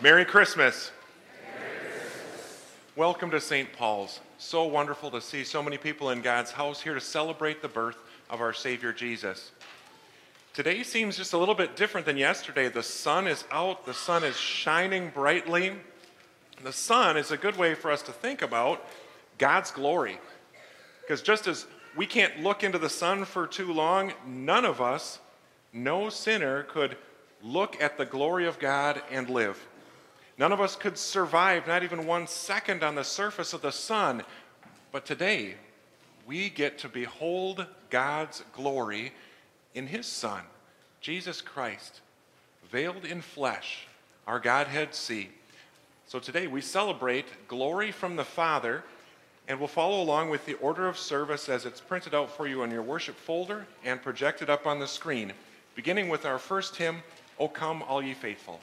Merry Christmas. Welcome to St. Paul's. So wonderful to see so many people in God's house here to celebrate the birth of our Savior Jesus. Today seems just a little bit different than yesterday. The sun is out, the sun is shining brightly. The sun is a good way for us to think about God's glory. Because just as we can't look into the sun for too long, none of us, no sinner, could look at the glory of God and live. None of us could survive not even one second on the surface of the sun. But today, we get to behold God's glory in His Son, Jesus Christ, veiled in flesh, our Godhead see. So today we celebrate glory from the Father, and we'll follow along with the order of service as it's printed out for you on your worship folder and projected up on the screen, beginning with our first hymn, O Come, All Ye Faithful.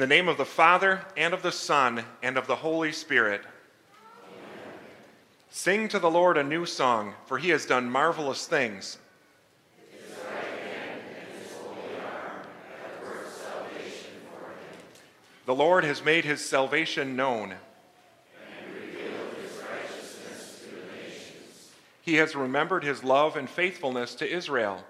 In the name of the Father, and of the Son, and of the Holy Spirit. Amen. Sing to the Lord a new song, for he has done marvelous things. The Lord has made his salvation known. He has remembered his love and faithfulness to Israel.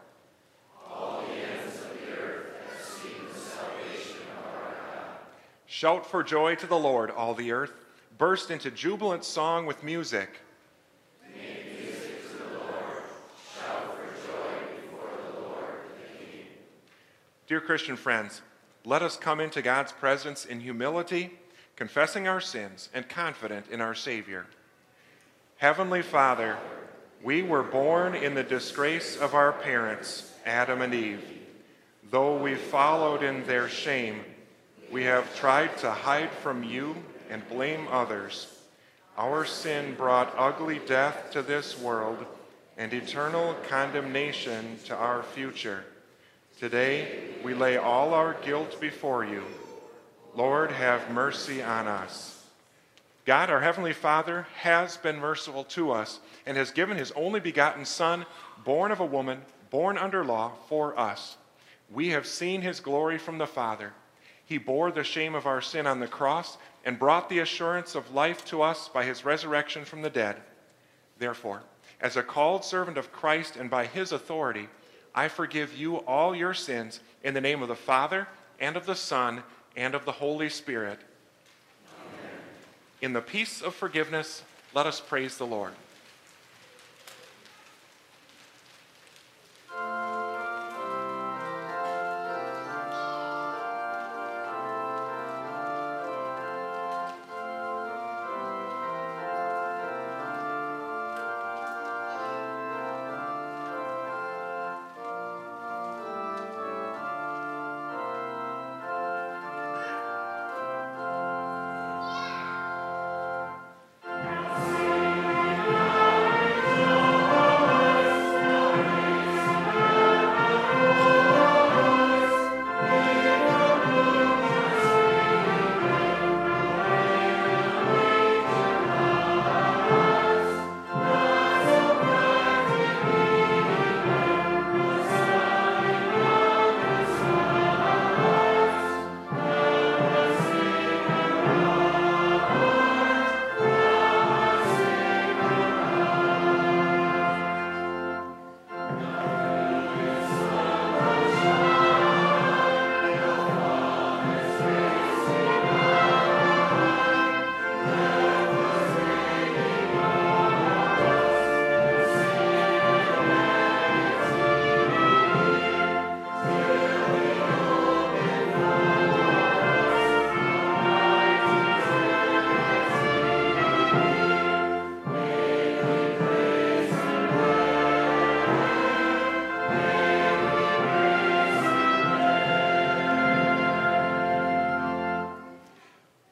Shout for joy to the Lord, all the earth. Burst into jubilant song with music. Dear Christian friends, let us come into God's presence in humility, confessing our sins and confident in our Savior. Heavenly Father, we were born in the disgrace of our parents, Adam and Eve. Though we followed in their shame, we have tried to hide from you and blame others. Our sin brought ugly death to this world and eternal condemnation to our future. Today, we lay all our guilt before you. Lord, have mercy on us. God, our Heavenly Father, has been merciful to us and has given his only begotten Son, born of a woman, born under law, for us. We have seen his glory from the Father. He bore the shame of our sin on the cross and brought the assurance of life to us by his resurrection from the dead. Therefore, as a called servant of Christ and by his authority, I forgive you all your sins in the name of the Father and of the Son and of the Holy Spirit. Amen. In the peace of forgiveness, let us praise the Lord.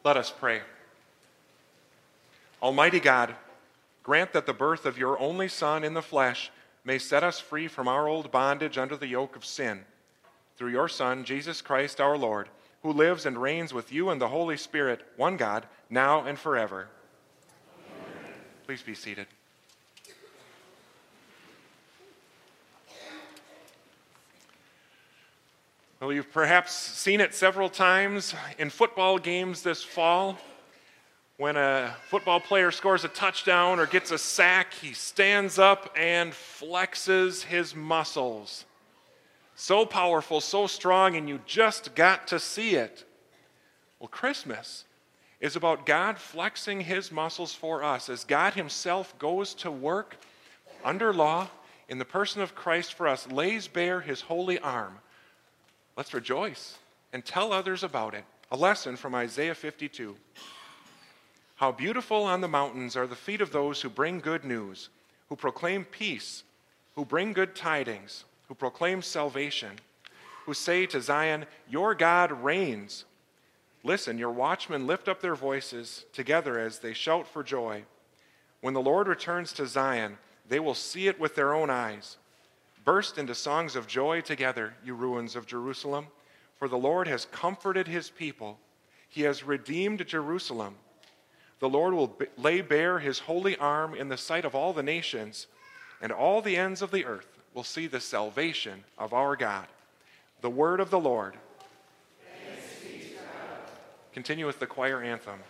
Let us pray. Almighty God, grant that the birth of your only Son in the flesh may set us free from our old bondage under the yoke of sin. Through your Son, Jesus Christ our Lord, who lives and reigns with you and the Holy Spirit, one God, now and forever. Amen. Please be seated. Well, you've perhaps seen it several times in football games this fall. When a football player scores a touchdown or gets a sack, he stands up and flexes his muscles. So powerful, so strong, and you just got to see it. Well, Christmas is about God flexing his muscles for us as God himself goes to work under law in the person of Christ for us, lays bare his holy arm Let's rejoice and tell others about it. A lesson from Isaiah 52. How beautiful on the mountains are the feet of those who bring good news, who proclaim peace, who bring good tidings, who proclaim salvation, who say to Zion, Your God reigns. Listen, your watchmen lift up their voices together as they shout for joy. When the Lord returns to Zion, they will see it with their own eyes. Burst into songs of joy together, you ruins of Jerusalem, For the Lord has comforted his people, he has redeemed Jerusalem. The Lord will b- lay bare his holy arm in the sight of all the nations, and all the ends of the earth will see the salvation of our God. The word of the Lord. Continue with the choir anthem.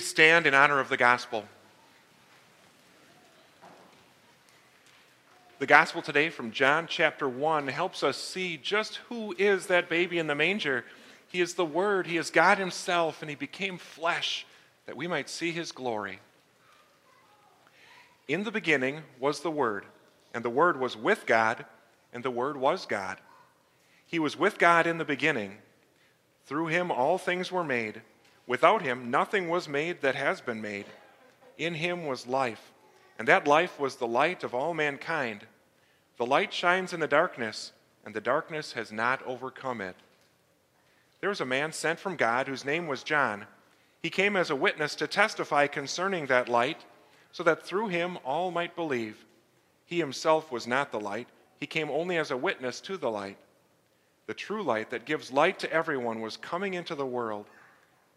Please stand in honor of the gospel. The gospel today from John chapter 1 helps us see just who is that baby in the manger. He is the Word, He is God Himself, and He became flesh that we might see His glory. In the beginning was the Word, and the Word was with God, and the Word was God. He was with God in the beginning. Through Him all things were made. Without him, nothing was made that has been made. In him was life, and that life was the light of all mankind. The light shines in the darkness, and the darkness has not overcome it. There was a man sent from God whose name was John. He came as a witness to testify concerning that light, so that through him all might believe. He himself was not the light, he came only as a witness to the light. The true light that gives light to everyone was coming into the world.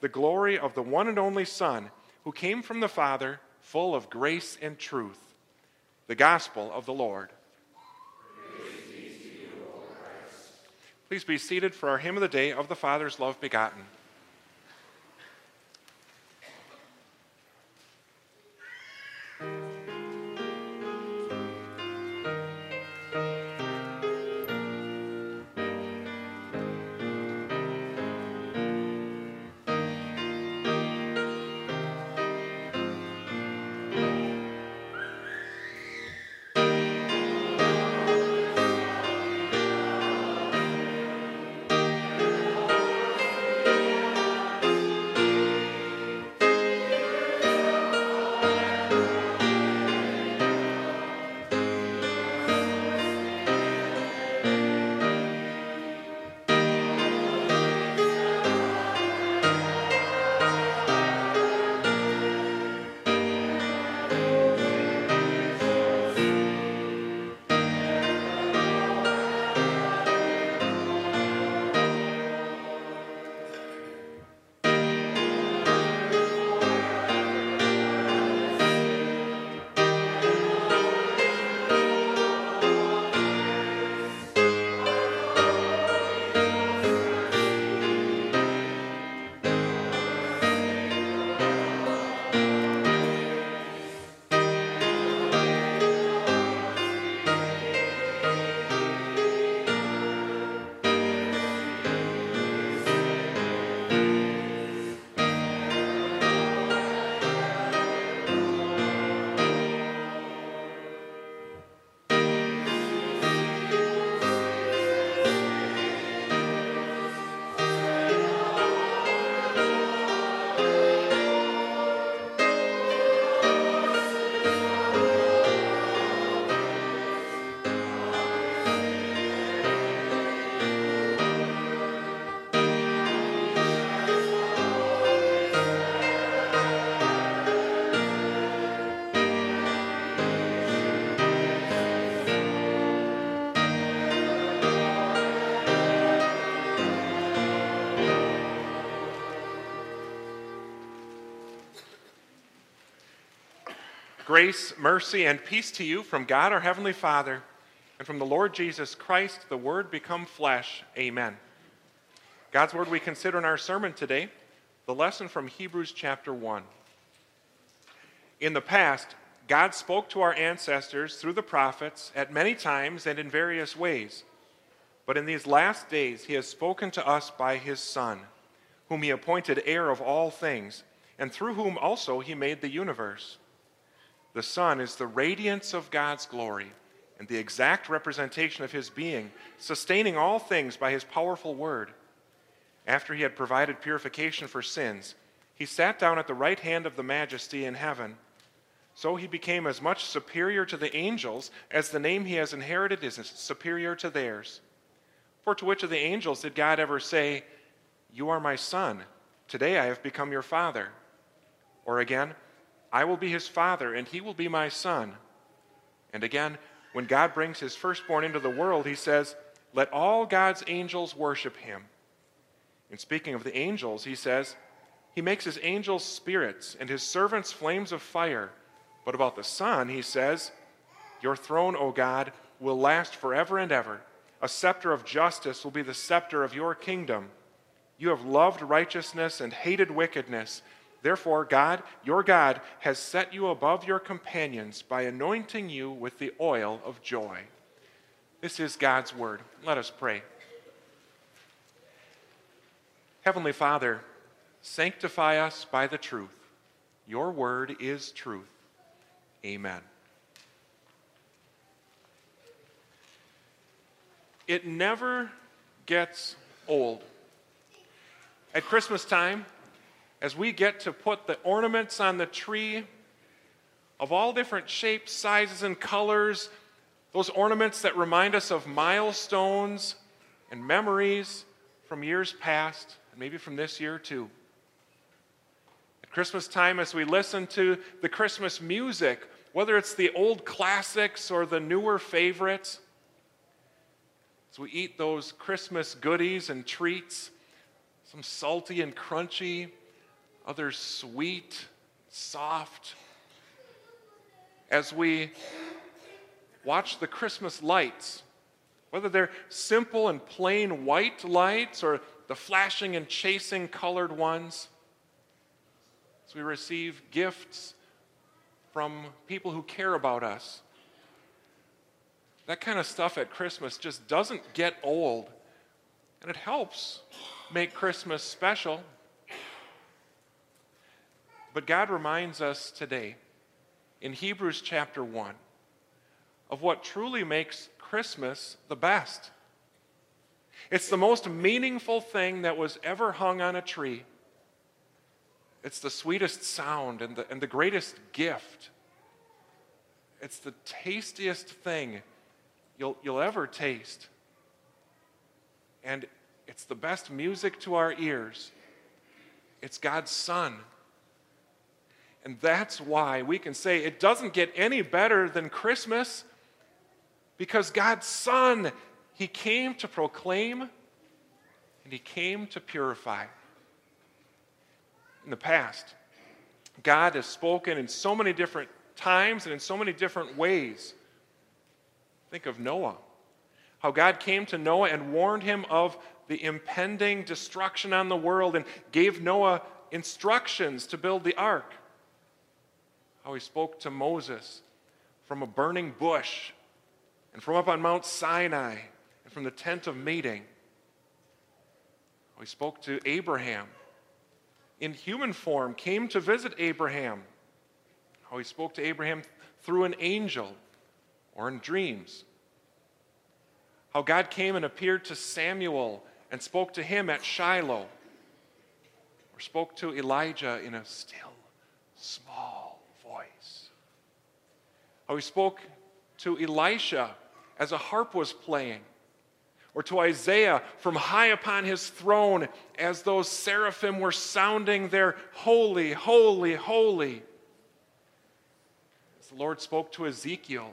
the glory of the one and only Son, who came from the Father, full of grace and truth. The gospel of the Lord. Please be seated for our hymn of the day of the Father's love begotten. Grace, mercy, and peace to you from God our Heavenly Father and from the Lord Jesus Christ, the Word become flesh. Amen. God's Word we consider in our sermon today, the lesson from Hebrews chapter 1. In the past, God spoke to our ancestors through the prophets at many times and in various ways. But in these last days, He has spoken to us by His Son, whom He appointed heir of all things, and through whom also He made the universe. The Son is the radiance of God's glory and the exact representation of his being, sustaining all things by his powerful word. After he had provided purification for sins, he sat down at the right hand of the majesty in heaven. So he became as much superior to the angels as the name he has inherited is superior to theirs. For to which of the angels did God ever say, You are my son, today I have become your father? Or again, I will be his father, and he will be my son. And again, when God brings his firstborn into the world, he says, Let all God's angels worship him. And speaking of the angels, he says, He makes his angels spirits and his servants flames of fire. But about the Son, he says, Your throne, O God, will last forever and ever. A scepter of justice will be the scepter of your kingdom. You have loved righteousness and hated wickedness. Therefore, God, your God, has set you above your companions by anointing you with the oil of joy. This is God's word. Let us pray. Heavenly Father, sanctify us by the truth. Your word is truth. Amen. It never gets old. At Christmas time, as we get to put the ornaments on the tree of all different shapes, sizes, and colors, those ornaments that remind us of milestones and memories from years past, and maybe from this year too. At Christmas time, as we listen to the Christmas music, whether it's the old classics or the newer favorites, as we eat those Christmas goodies and treats, some salty and crunchy, others sweet, soft. As we watch the Christmas lights, whether they're simple and plain white lights or the flashing and chasing colored ones, as we receive gifts from people who care about us. That kind of stuff at Christmas just doesn't get old, and it helps make Christmas special. But God reminds us today in Hebrews chapter 1 of what truly makes Christmas the best. It's the most meaningful thing that was ever hung on a tree. It's the sweetest sound and the, and the greatest gift. It's the tastiest thing you'll, you'll ever taste. And it's the best music to our ears. It's God's Son. And that's why we can say it doesn't get any better than Christmas because God's Son, He came to proclaim and He came to purify. In the past, God has spoken in so many different times and in so many different ways. Think of Noah. How God came to Noah and warned him of the impending destruction on the world and gave Noah instructions to build the ark. How he spoke to Moses from a burning bush and from up on Mount Sinai and from the tent of meeting. How he spoke to Abraham in human form, came to visit Abraham. How he spoke to Abraham through an angel or in dreams. How God came and appeared to Samuel and spoke to him at Shiloh, or spoke to Elijah in a still, small. How he spoke to Elisha as a harp was playing, or to Isaiah from high upon his throne as those seraphim were sounding their holy, holy, holy. As the Lord spoke to Ezekiel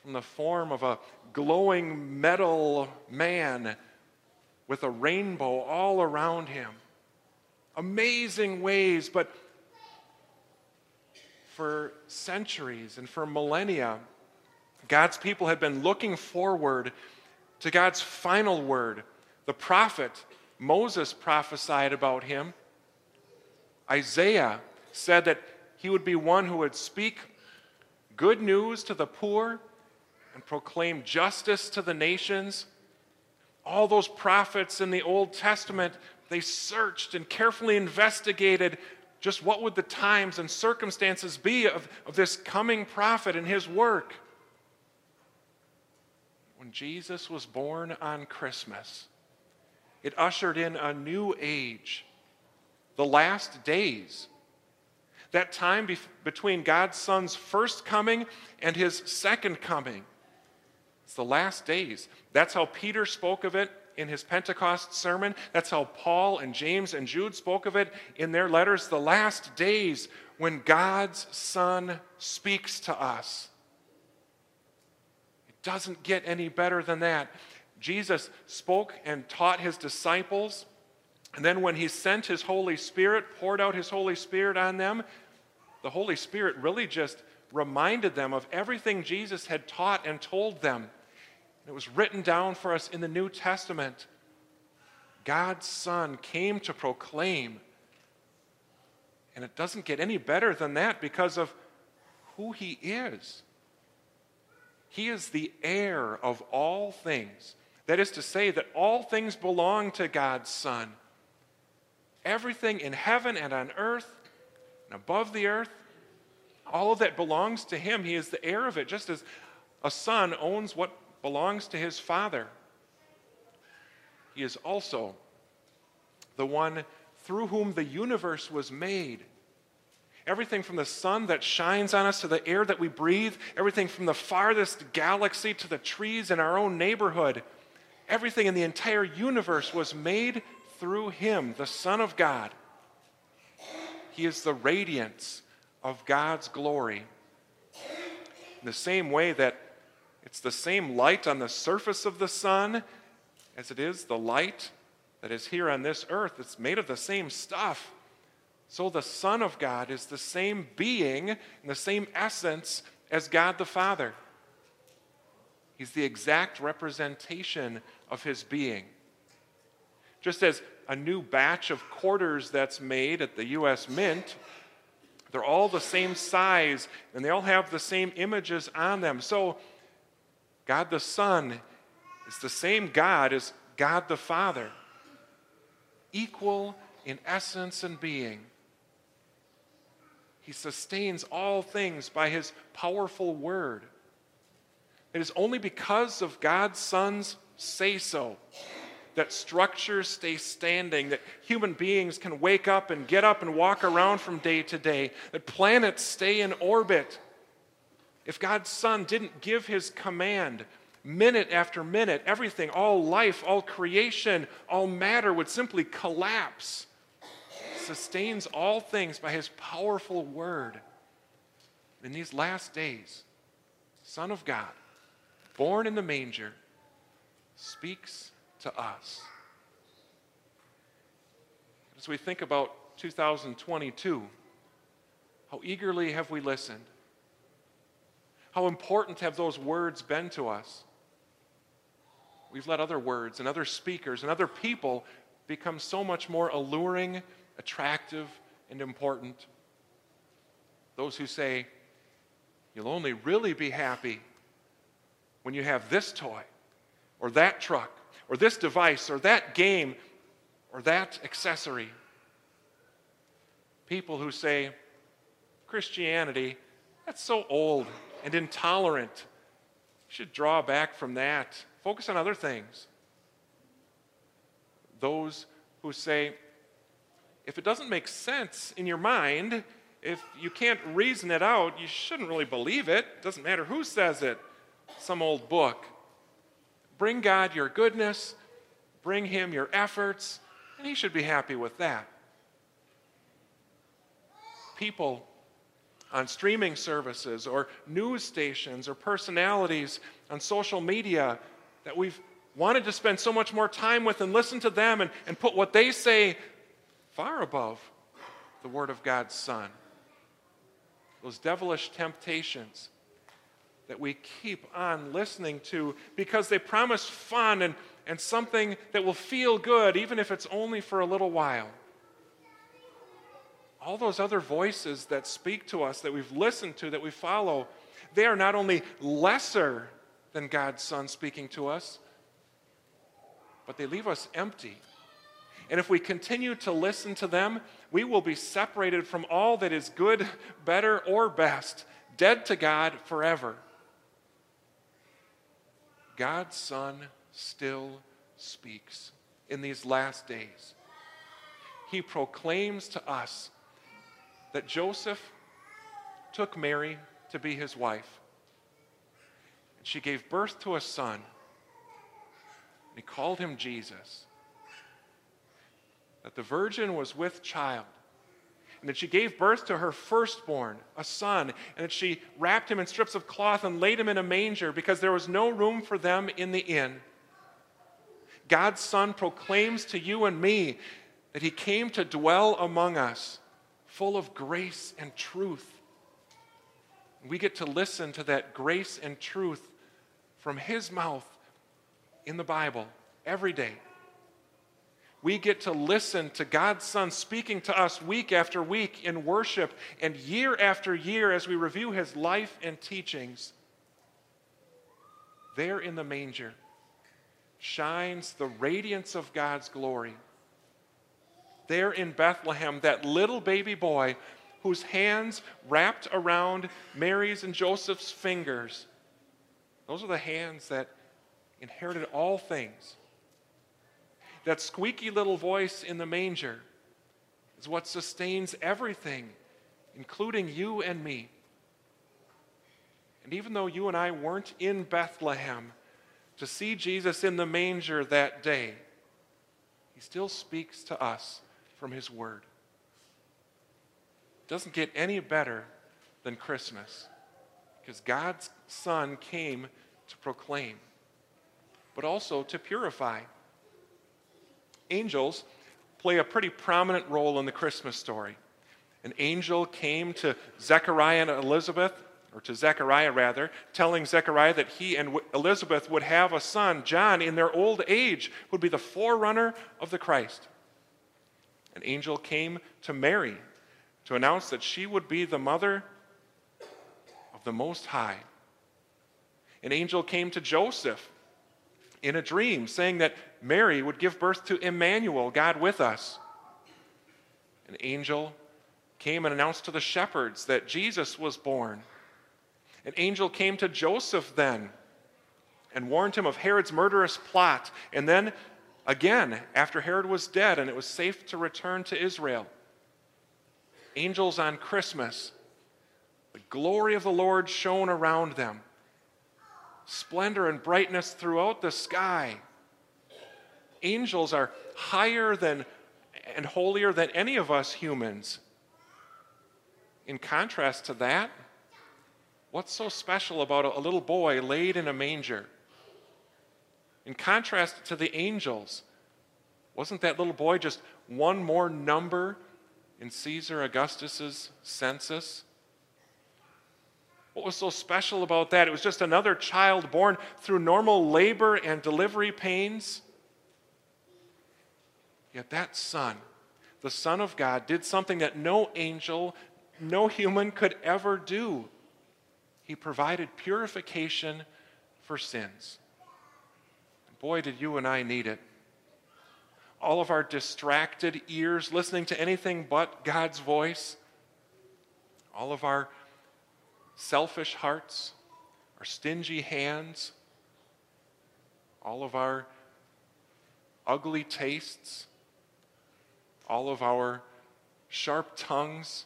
from the form of a glowing metal man with a rainbow all around him. Amazing ways, but for centuries and for millennia, God's people had been looking forward to God's final word. The prophet Moses prophesied about him. Isaiah said that he would be one who would speak good news to the poor and proclaim justice to the nations. All those prophets in the Old Testament, they searched and carefully investigated just what would the times and circumstances be of, of this coming prophet and his work. When Jesus was born on Christmas, it ushered in a new age, the last days. That time be- between God's Son's first coming and his second coming. It's the last days. That's how Peter spoke of it in his Pentecost sermon. That's how Paul and James and Jude spoke of it in their letters. The last days when God's Son speaks to us. It doesn't get any better than that. Jesus spoke and taught his disciples. And then when he sent his Holy Spirit, poured out his Holy Spirit on them, the Holy Spirit really just reminded them of everything Jesus had taught and told them. It was written down for us in the New Testament. God's Son came to proclaim. And it doesn't get any better than that because of who He is. He is the heir of all things. That is to say, that all things belong to God's Son. Everything in heaven and on earth and above the earth, all of that belongs to Him. He is the heir of it, just as a son owns what belongs to his father. He is also the one through whom the universe was made. Everything from the sun that shines on us to the air that we breathe, everything from the farthest galaxy to the trees in our own neighborhood, everything in the entire universe was made through Him, the Son of God. He is the radiance of God's glory. In the same way that it's the same light on the surface of the sun as it is the light that is here on this earth. It's made of the same stuff. So the Son of God is the same being and the same essence as God the Father. He's the exact representation of his being. Just as a new batch of quarters that's made at the U.S. Mint, they're all the same size and they all have the same images on them. So God the Son is the same God as God the Father, equal in essence and being. He sustains all things by his powerful word. It is only because of God's Son's say so that structures stay standing, that human beings can wake up and get up and walk around from day to day, that planets stay in orbit if God's Son didn't give his command, minute after minute, everything, all life, all creation, all matter would simply collapse. Sustains all things by his powerful word. In these last days, Son of God, born in the manger, speaks to us. As we think about 2022, how eagerly have we listened? How important have those words been to us? We've let other words and other speakers and other people become so much more alluring, attractive, and important. Those who say, You'll only really be happy when you have this toy, or that truck, or this device, or that game, or that accessory. People who say, Christianity, that's so old and intolerant. You should draw back from that. Focus on other things. Those who say, if it doesn't make sense in your mind, if you can't reason it out, you shouldn't really believe it. it doesn't matter who says it, some old book. Bring God your goodness, bring Him your efforts, and He should be happy with that. People on streaming services or news stations or personalities on social media that we've wanted to spend so much more time with and listen to them and, and put what they say far above the Word of God's Son. Those devilish temptations that we keep on listening to because they promise fun and, and something that will feel good, even if it's only for a little while all those other voices that speak to us, that we've listened to, that we follow, they are not only lesser than God's Son speaking to us, but they leave us empty. And if we continue to listen to them, we will be separated from all that is good, better, or best, dead to God forever. God's Son still speaks in these last days. He proclaims to us that Joseph took Mary to be his wife. And she gave birth to a son. And he called him Jesus. That the virgin was with child, and that she gave birth to her firstborn, a son, and that she wrapped him in strips of cloth and laid him in a manger because there was no room for them in the inn. God's Son proclaims to you and me that he came to dwell among us, full of grace and truth. We get to listen to that grace and truth from his mouth in the Bible every day. We get to listen to God's Son speaking to us week after week in worship and year after year as we review his life and teachings. There in the manger shines the radiance of God's glory. There in Bethlehem, that little baby boy whose hands wrapped around Mary's and Joseph's fingers, those are the hands that inherited all things. That squeaky little voice in the manger is what sustains everything, including you and me. And even though you and I weren't in Bethlehem to see Jesus in the manger that day, he still speaks to us from his word. Doesn't get any better than Christmas because God's Son came to proclaim but also to purify. Angels play a pretty prominent role in the Christmas story. An angel came to Zechariah and Elizabeth, or to Zechariah rather, telling Zechariah that he and Elizabeth would have a son, John, in their old age, would be the forerunner of the Christ. An angel came to Mary to announce that she would be the mother of the Most High. An angel came to Joseph in a dream, saying that Mary would give birth to Emmanuel, God with us. An angel came and announced to the shepherds that Jesus was born. An angel came to Joseph then and warned him of Herod's murderous plot. And then again, after Herod was dead and it was safe to return to Israel, angels on Christmas, the glory of the Lord shone around them splendor and brightness throughout the sky. Angels are higher than and holier than any of us humans. In contrast to that, what's so special about a, little boy laid in a manger? In contrast to the angels, wasn't that little boy just one more number in Caesar Augustus's census? What was so special about that? It was just another child born through normal labor and delivery pains. Yet that son, the Son of God, did something that no angel, no human could ever do. He provided purification for sins. Boy, did you and I need it. All of our distracted ears listening to anything but God's voice, all of our selfish hearts, our stingy hands, all of our ugly tastes, all of our sharp tongues,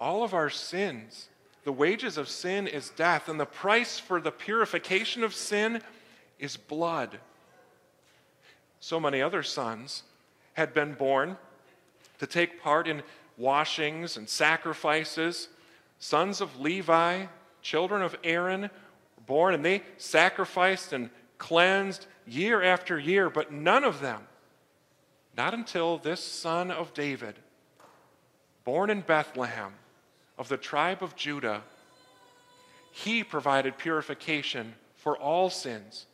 all of our sins. The wages of sin is death, and the price for the purification of sin is blood. So many other sons had been born to take part in washings and sacrifices sons of Levi, children of Aaron, were born, and they sacrificed and cleansed year after year, but none of them, not until this son of David, born in Bethlehem of the tribe of Judah, he provided purification for all sins.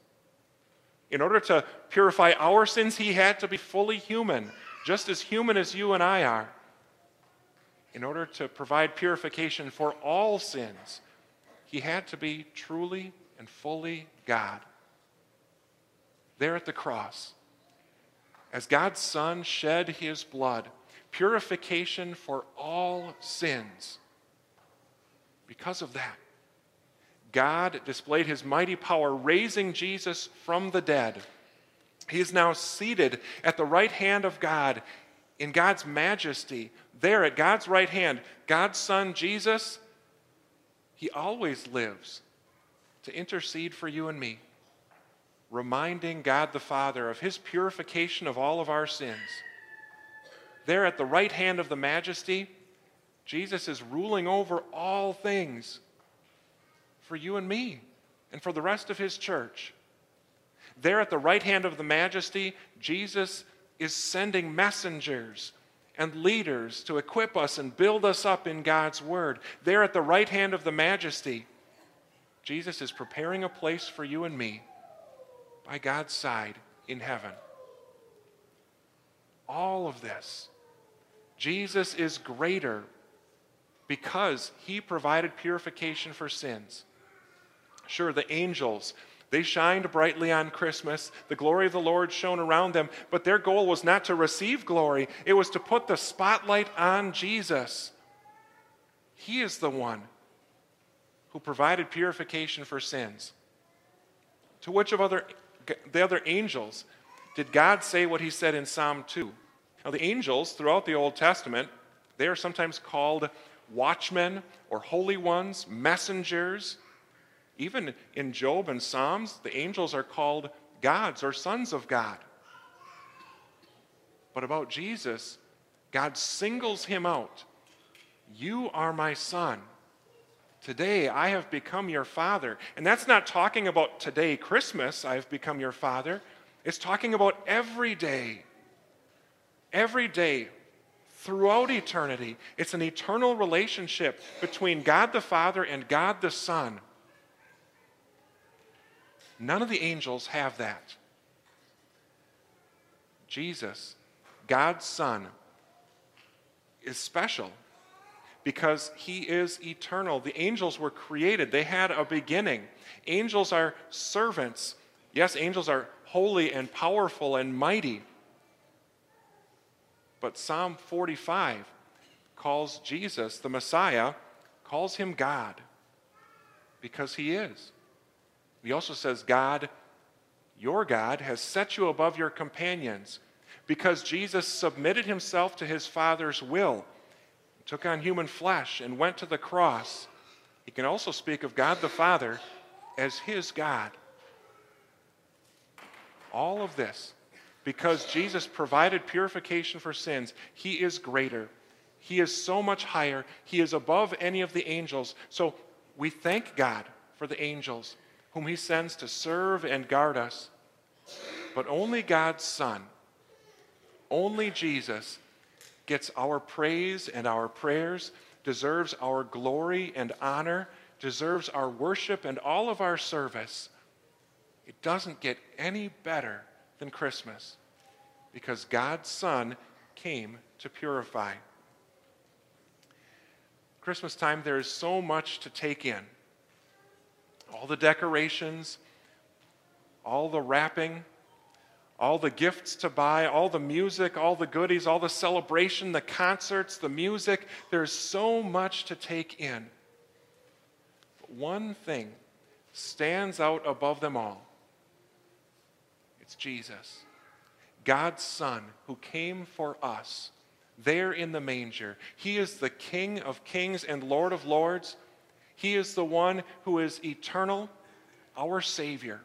In order to purify our sins, he had to be fully human, just as human as you and I are in order to provide purification for all sins, he had to be truly and fully God. There at the cross, as God's Son shed his blood, purification for all sins. Because of that, God displayed his mighty power, raising Jesus from the dead. He is now seated at the right hand of God in God's majesty, there at God's right hand, God's Son, Jesus, He always lives to intercede for you and me. reminding God the Father of his purification of all of our sins. There at the right hand of the majesty, Jesus is ruling over all things for you and me and for the rest of his church. There at the right hand of the majesty, Jesus is sending messengers and leaders to equip us and build us up in God's word. There at the right hand of the majesty, Jesus is preparing a place for you and me by God's side in heaven. All of this, Jesus is greater because he provided purification for sins. Sure, the angels, they shined brightly on Christmas. The glory of the Lord shone around them, but their goal was not to receive glory, it was to put the spotlight on Jesus. He is the one who provided purification for sins. To which of other, the other angels did God say what he said in Psalm 2? Now, the angels throughout the Old Testament, they are sometimes called watchmen or holy ones, messengers. Even in Job and Psalms, the angels are called gods or sons of God. But about Jesus, God singles him out. You are my son. Today I have become your father. And that's not talking about today, Christmas, I have become your father. It's talking about every day. Every day, throughout eternity. It's an eternal relationship between God the Father and God the Son. None of the angels have that. Jesus, God's Son, is special because he is eternal. The angels were created, they had a beginning. Angels are servants. Yes, angels are holy and powerful and mighty. But Psalm 45 calls Jesus, the Messiah, calls him God because he is. He also says, God, your God, has set you above your companions because Jesus submitted himself to his Father's will, took on human flesh, and went to the cross. He can also speak of God the Father as his God. All of this because Jesus provided purification for sins, he is greater. He is so much higher. He is above any of the angels. So we thank God for the angels whom he sends to serve and guard us. But only God's Son, only Jesus, gets our praise and our prayers, deserves our glory and honor, deserves our worship and all of our service. It doesn't get any better than Christmas because God's Son came to purify. Christmas time, there is so much to take in all the decorations, all the wrapping, all the gifts to buy, all the music, all the goodies, all the celebration, the concerts, the music. There's so much to take in. But one thing stands out above them all it's Jesus, God's Son, who came for us there in the manger. He is the King of kings and Lord of lords. He is the one who is eternal, our Savior.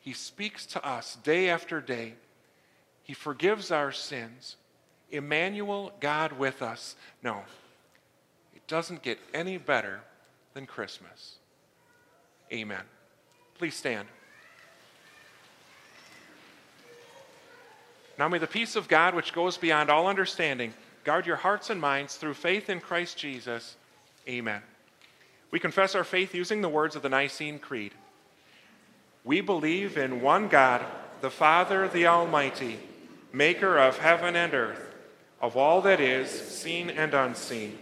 He speaks to us day after day. He forgives our sins. Emmanuel, God with us. No, it doesn't get any better than Christmas. Amen. Please stand. Now may the peace of God, which goes beyond all understanding, guard your hearts and minds through faith in Christ Jesus. Amen. We confess our faith using the words of the Nicene Creed. We believe in one God, the Father, the Almighty, maker of heaven and earth, of all that is, seen and unseen.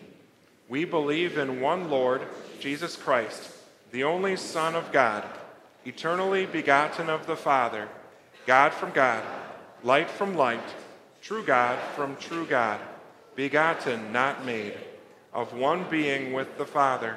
We believe in one Lord, Jesus Christ, the only Son of God, eternally begotten of the Father, God from God light from light, true God from true God, begotten, not made, of one being with the Father.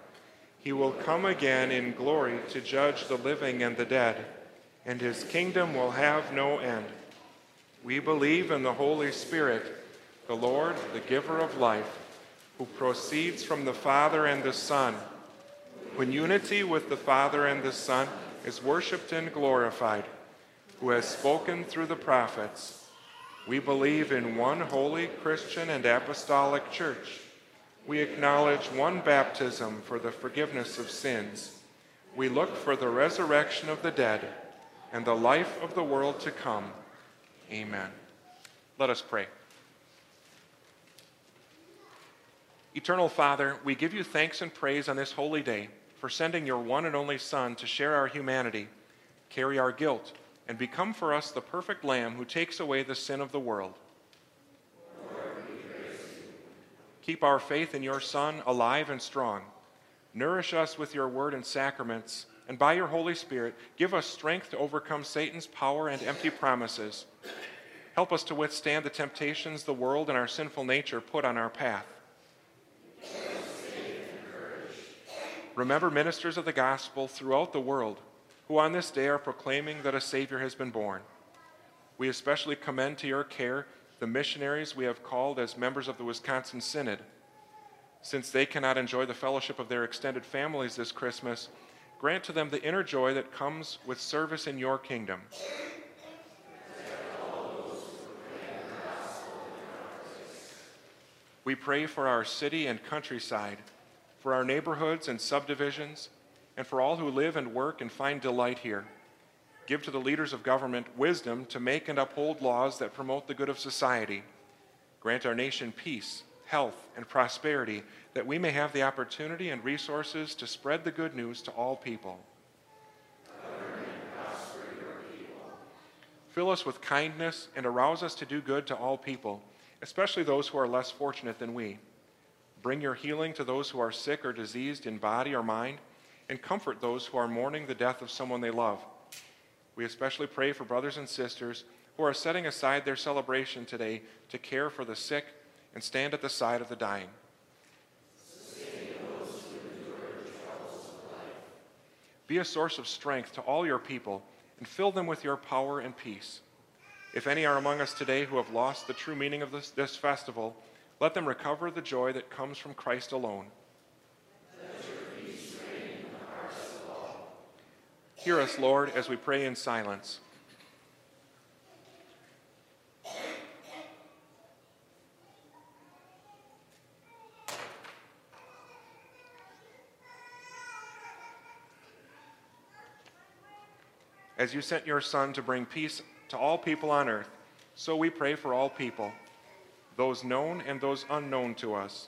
He will come again in glory to judge the living and the dead, and his kingdom will have no end. We believe in the Holy Spirit, the Lord, the giver of life, who proceeds from the Father and the Son, When unity with the Father and the Son is worshiped and glorified, who has spoken through the prophets. We believe in one holy Christian and apostolic church. We acknowledge one baptism for the forgiveness of sins. We look for the resurrection of the dead and the life of the world to come. Amen. Let us pray. Eternal Father, we give you thanks and praise on this holy day for sending your one and only Son to share our humanity, carry our guilt, and become for us the perfect Lamb who takes away the sin of the world. Keep our faith in your Son alive and strong. Nourish us with your word and sacraments, and by your Holy Spirit, give us strength to overcome Satan's power and empty promises. Help us to withstand the temptations the world and our sinful nature put on our path. Remember ministers of the gospel throughout the world who on this day are proclaiming that a Savior has been born. We especially commend to your care the missionaries we have called as members of the Wisconsin Synod. Since they cannot enjoy the fellowship of their extended families this Christmas, grant to them the inner joy that comes with service in your kingdom. We pray for our city and countryside for our neighborhoods and subdivisions, and for all who live and work and find delight here. Give to the leaders of government wisdom to make and uphold laws that promote the good of society. Grant our nation peace, health, and prosperity that we may have the opportunity and resources to spread the good news to all people. Fill us with kindness and arouse us to do good to all people, especially those who are less fortunate than we. Bring your healing to those who are sick or diseased in body or mind, and comfort those who are mourning the death of someone they love. We especially pray for brothers and sisters who are setting aside their celebration today to care for the sick and stand at the side of the dying. Be a source of strength to all your people and fill them with your power and peace. If any are among us today who have lost the true meaning of this, this festival, let them recover the joy that comes from Christ alone. Hear us, Lord, as we pray in silence. As you sent your Son to bring peace to all people on earth, so we pray for all people those known and those unknown to us.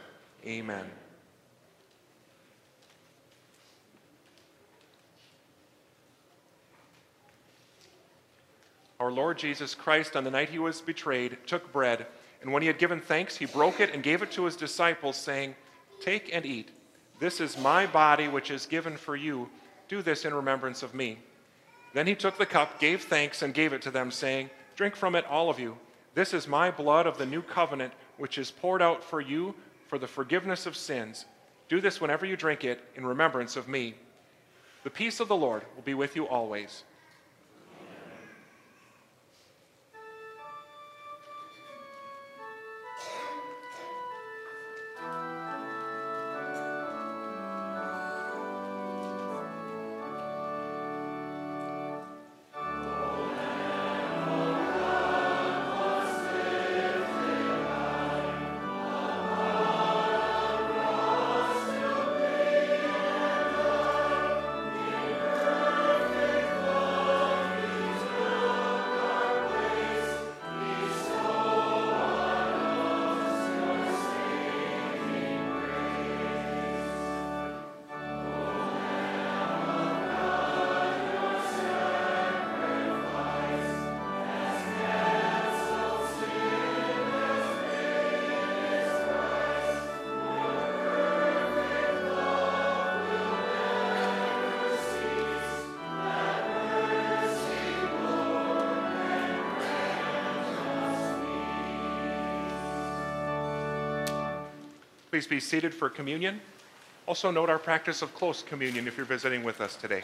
Amen. Our Lord Jesus Christ, on the night he was betrayed, took bread, and when he had given thanks, he broke it and gave it to his disciples, saying, Take and eat. This is my body, which is given for you. Do this in remembrance of me. Then he took the cup, gave thanks, and gave it to them, saying, Drink from it, all of you. This is my blood of the new covenant, which is poured out for you for the forgiveness of sins. Do this whenever you drink it in remembrance of me. The peace of the Lord will be with you always. Please be seated for communion. Also, note our practice of close communion if you're visiting with us today.